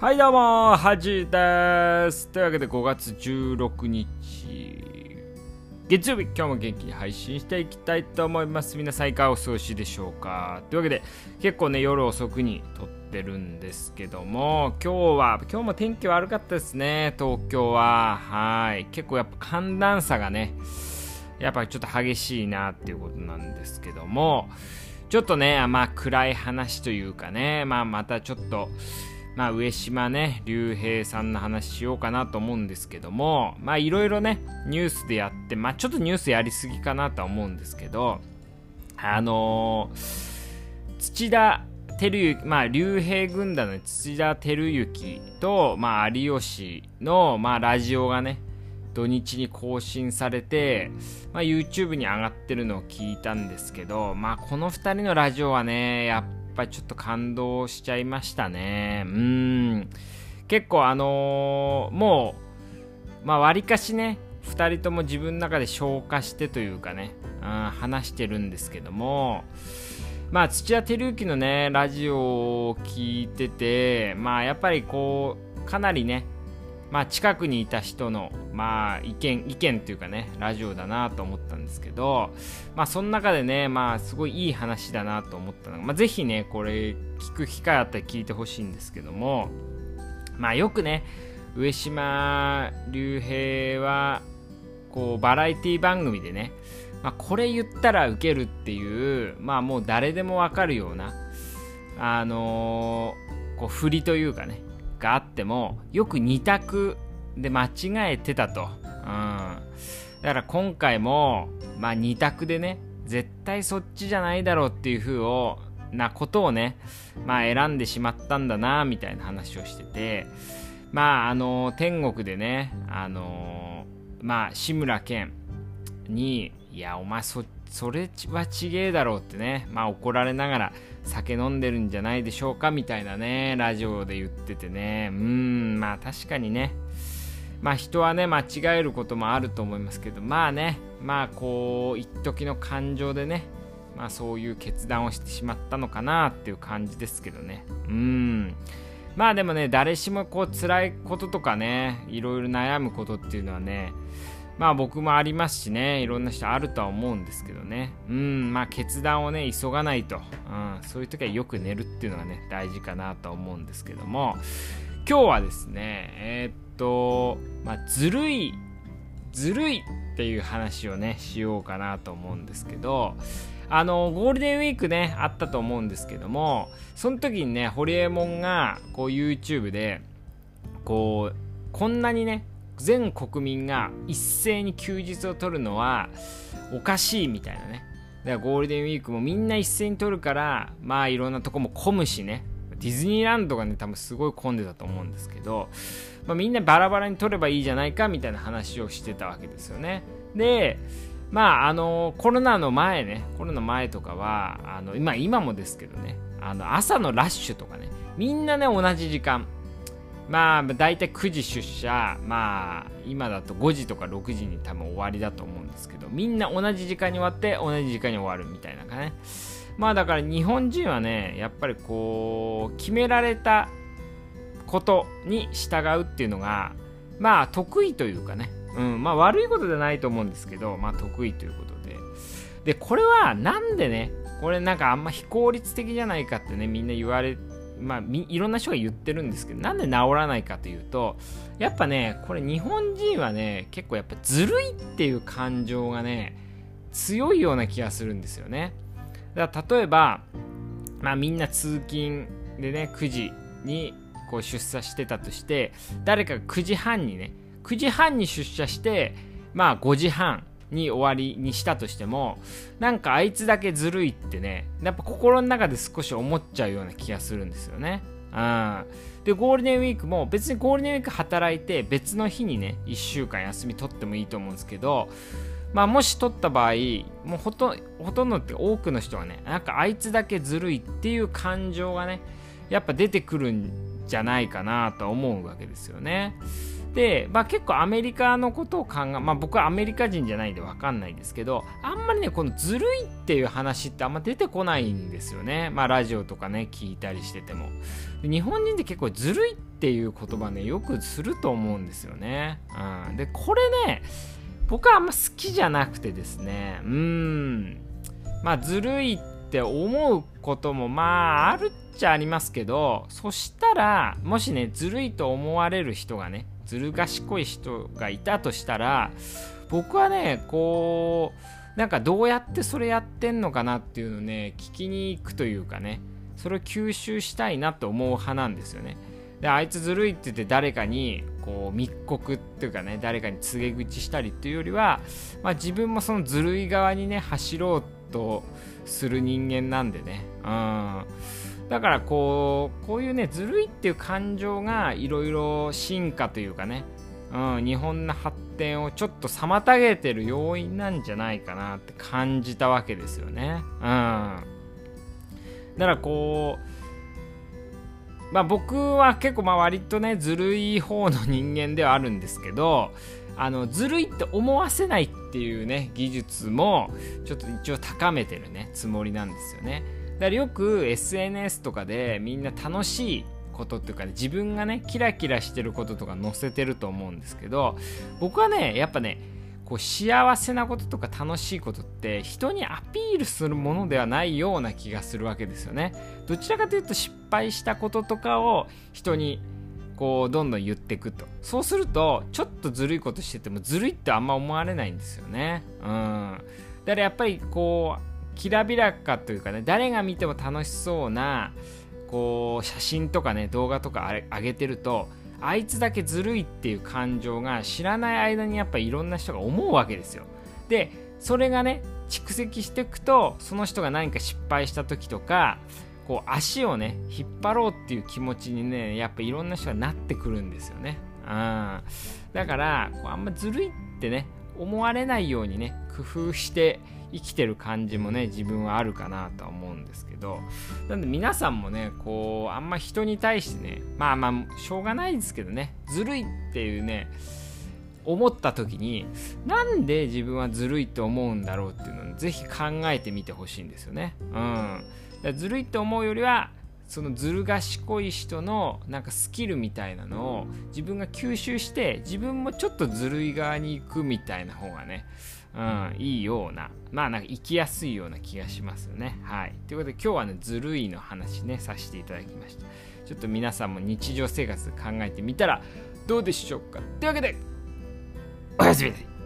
はいどうもはじです。というわけで5月16日月曜日今日も元気に配信していきたいと思います。皆さんいかがお過ごしでしょうか。というわけで結構ね夜遅くに撮ってるんですけども今日は今日も天気悪かったですね東京は。はい。結構やっぱ寒暖差がねやっぱりちょっと激しいなっていうことなんですけどもちょっとねまあ暗い話というかねまあまたちょっとまあ、上島ね、竜兵さんの話しようかなと思うんですけども、まあ、いろいろね、ニュースでやって、まあ、ちょっとニュースやりすぎかなとは思うんですけど、あのー、土田照之、まあ、竜兵軍団の土田照之と、まあ、有吉の、まあ、ラジオがね、土日に更新されて、まあ、YouTube に上がってるのを聞いたんですけど、まあ、この2人のラジオはね、やっぱりちょっと感動しちゃいましたね。うん。結構あのー、もう、まあ、割かしね、2人とも自分の中で消化してというかね、うん、話してるんですけども、まあ、土屋照之のね、ラジオを聞いてて、まあ、やっぱりこう、かなりね、まあ、近くにいた人の、まあ、意見、意見っていうかね、ラジオだなと思ったんですけど、まあ、その中でね、まあ、すごいいい話だなと思ったのが、まあ、ぜひね、これ、聞く機会あったら聞いてほしいんですけども、まあ、よくね、上島竜兵は、こう、バラエティ番組でね、まあ、これ言ったらウケるっていう、まあ、もう誰でもわかるような、あのー、こう、振りというかね、があってもよく2択で間違えてたと、うん、だから今回も、まあ、2択でね絶対そっちじゃないだろうっていう風をなことをね、まあ、選んでしまったんだなみたいな話をしてて。まああの天国でねあのまあ志村けんに「いやお前そそれはちげえだろう」ってねまあ怒られながら酒飲んでるんじゃないでしょうかみたいなね、ラジオで言っててね、うーん、まあ確かにね、まあ人はね、間違えることもあると思いますけど、まあね、まあこう、一時の感情でね、まあそういう決断をしてしまったのかなっていう感じですけどね。うん。まあでもね、誰しもこう辛いこととかね、いろいろ悩むことっていうのはね、まあ僕もありますしね、いろんな人あるとは思うんですけどね。うん、まあ決断をね、急がないと。うん、そういう時はよく寝るっていうのがね、大事かなと思うんですけども、今日はですね、えー、っと、まあずるい、ずるいっていう話をね、しようかなと思うんですけど、あの、ゴールデンウィークね、あったと思うんですけども、その時にね、ホリエモンが、こう YouTube で、こう、こんなにね、全国民が一斉に休日を取るのはおかしいみたいなね。だからゴールデンウィークもみんな一斉に取るからまあいろんなとこも混むしね。ディズニーランドがね多分すごい混んでたと思うんですけど、まあ、みんなバラバラに取ればいいじゃないかみたいな話をしてたわけですよね。でまああのコロナの前ねコロナ前とかはあの今今もですけどねあの朝のラッシュとかねみんなね同じ時間まあ大体9時出社。まあ今だと5時とか6時に多分終わりだと思うんですけど。みんな同じ時間に終わって同じ時間に終わるみたいなねまあだから日本人はねやっぱりこう決められたことに従うっていうのがまあ得意というかね、うん、まあ悪いことじゃないと思うんですけどまあ得意ということで。でこれはなんでねこれなんかあんま非効率的じゃないかってねみんな言われてまあ、いろんな人が言ってるんですけど、なんで治らないかというと、やっぱね、これ日本人はね、結構やっぱずるいっていう感情がね、強いような気がするんですよね。だから例えば、まあみんな通勤でね、9時にこう出社してたとして、誰かが9時半にね、9時半に出社して、まあ5時半に終わりにしたとしてもなんかあいつだけずるいってねやっぱ心の中で少し思っちゃうような気がするんですよね。うん、でゴールデンウィークも別にゴールデンウィーク働いて別の日にね1週間休み取ってもいいと思うんですけどまあもし取った場合もうほとほとんどって多くの人はねなんかあいつだけずるいっていう感情がねやっぱ出てくるんじゃないかなと思うわけですよね。で、まあ、結構アメリカのことを考え、まあ、僕はアメリカ人じゃないんで分かんないですけどあんまりねこのずるいっていう話ってあんま出てこないんですよね。まあラジオとかね聞いたりしてても。日本人って結構ずるいっていう言葉ねよくすると思うんですよね、うん、でこれね僕はあんま好きじゃなくてですね。うん。まあずるいって思うこともまああるっちゃありますけどそしたらもしねずるいと思われる人がねずる賢い人がいたとしたら僕はねこうなんかどうやってそれやってんのかなっていうのをね聞きに行くというかねそれを吸収したいなと思う派なんですよね。であいつずるいって言って誰かにこう密告っていうかね誰かに告げ口したりっていうよりは、まあ、自分もそのずるい側にね走ろうとする人間なんでね。うん。だからこうこういうねずるいっていう感情がいろいろ進化というかね、うん、日本の発展をちょっと妨げてる要因なんじゃないかなって感じたわけですよね。うん、だからこうまあ僕は結構まあ割とねずるい方の人間ではあるんですけどあのずるいって思わせないっていうね技術もちょっと一応高めてるねつもりなんですよね。だからよく SNS とかでみんな楽しいことっていうか、ね、自分がねキラキラしてることとか載せてると思うんですけど僕はねやっぱねこう幸せなこととか楽しいことって人にアピールするものではないような気がするわけですよね。どちらかというと失敗したこととかを人にこうどんどん言っていくと。そうするとちょっとずるいことしててもずるいってあんま思われないんですよね。うん。だからやっぱりこうきらびらかというかね誰が見ても楽しそうなこう写真とかね動画とか上げてるとあいつだけずるいっていう感情が知らない間にやっぱいろんな人が思うわけですよ。でそれがね蓄積していくとその人が何か失敗した時とかこう足をね引っ張ろうっていう気持ちにねやっぱいろんな人がなってくるんですよね。うんだからこうあんまずるいってね思われないようにね工夫して生きてる感じもね自分はあるかなとは思うんですけどなんで皆さんもねこうあんま人に対してねまあまあしょうがないですけどねずるいっていうね思った時になんで自分はずるいと思うんだろうっていうのをぜひ考えてみてほしいんですよね。うん、ずるいと思うよりはそのずる賢い人のなんかスキルみたいなのを自分が吸収して自分もちょっとずるい側に行くみたいな方がねうん、いいような、まあなんか行きやすいような気がしますよね。はい。ということで今日はね、ずるいの話ね、させていただきました。ちょっと皆さんも日常生活考えてみたらどうでしょうか。というわけで、おやすみなさい。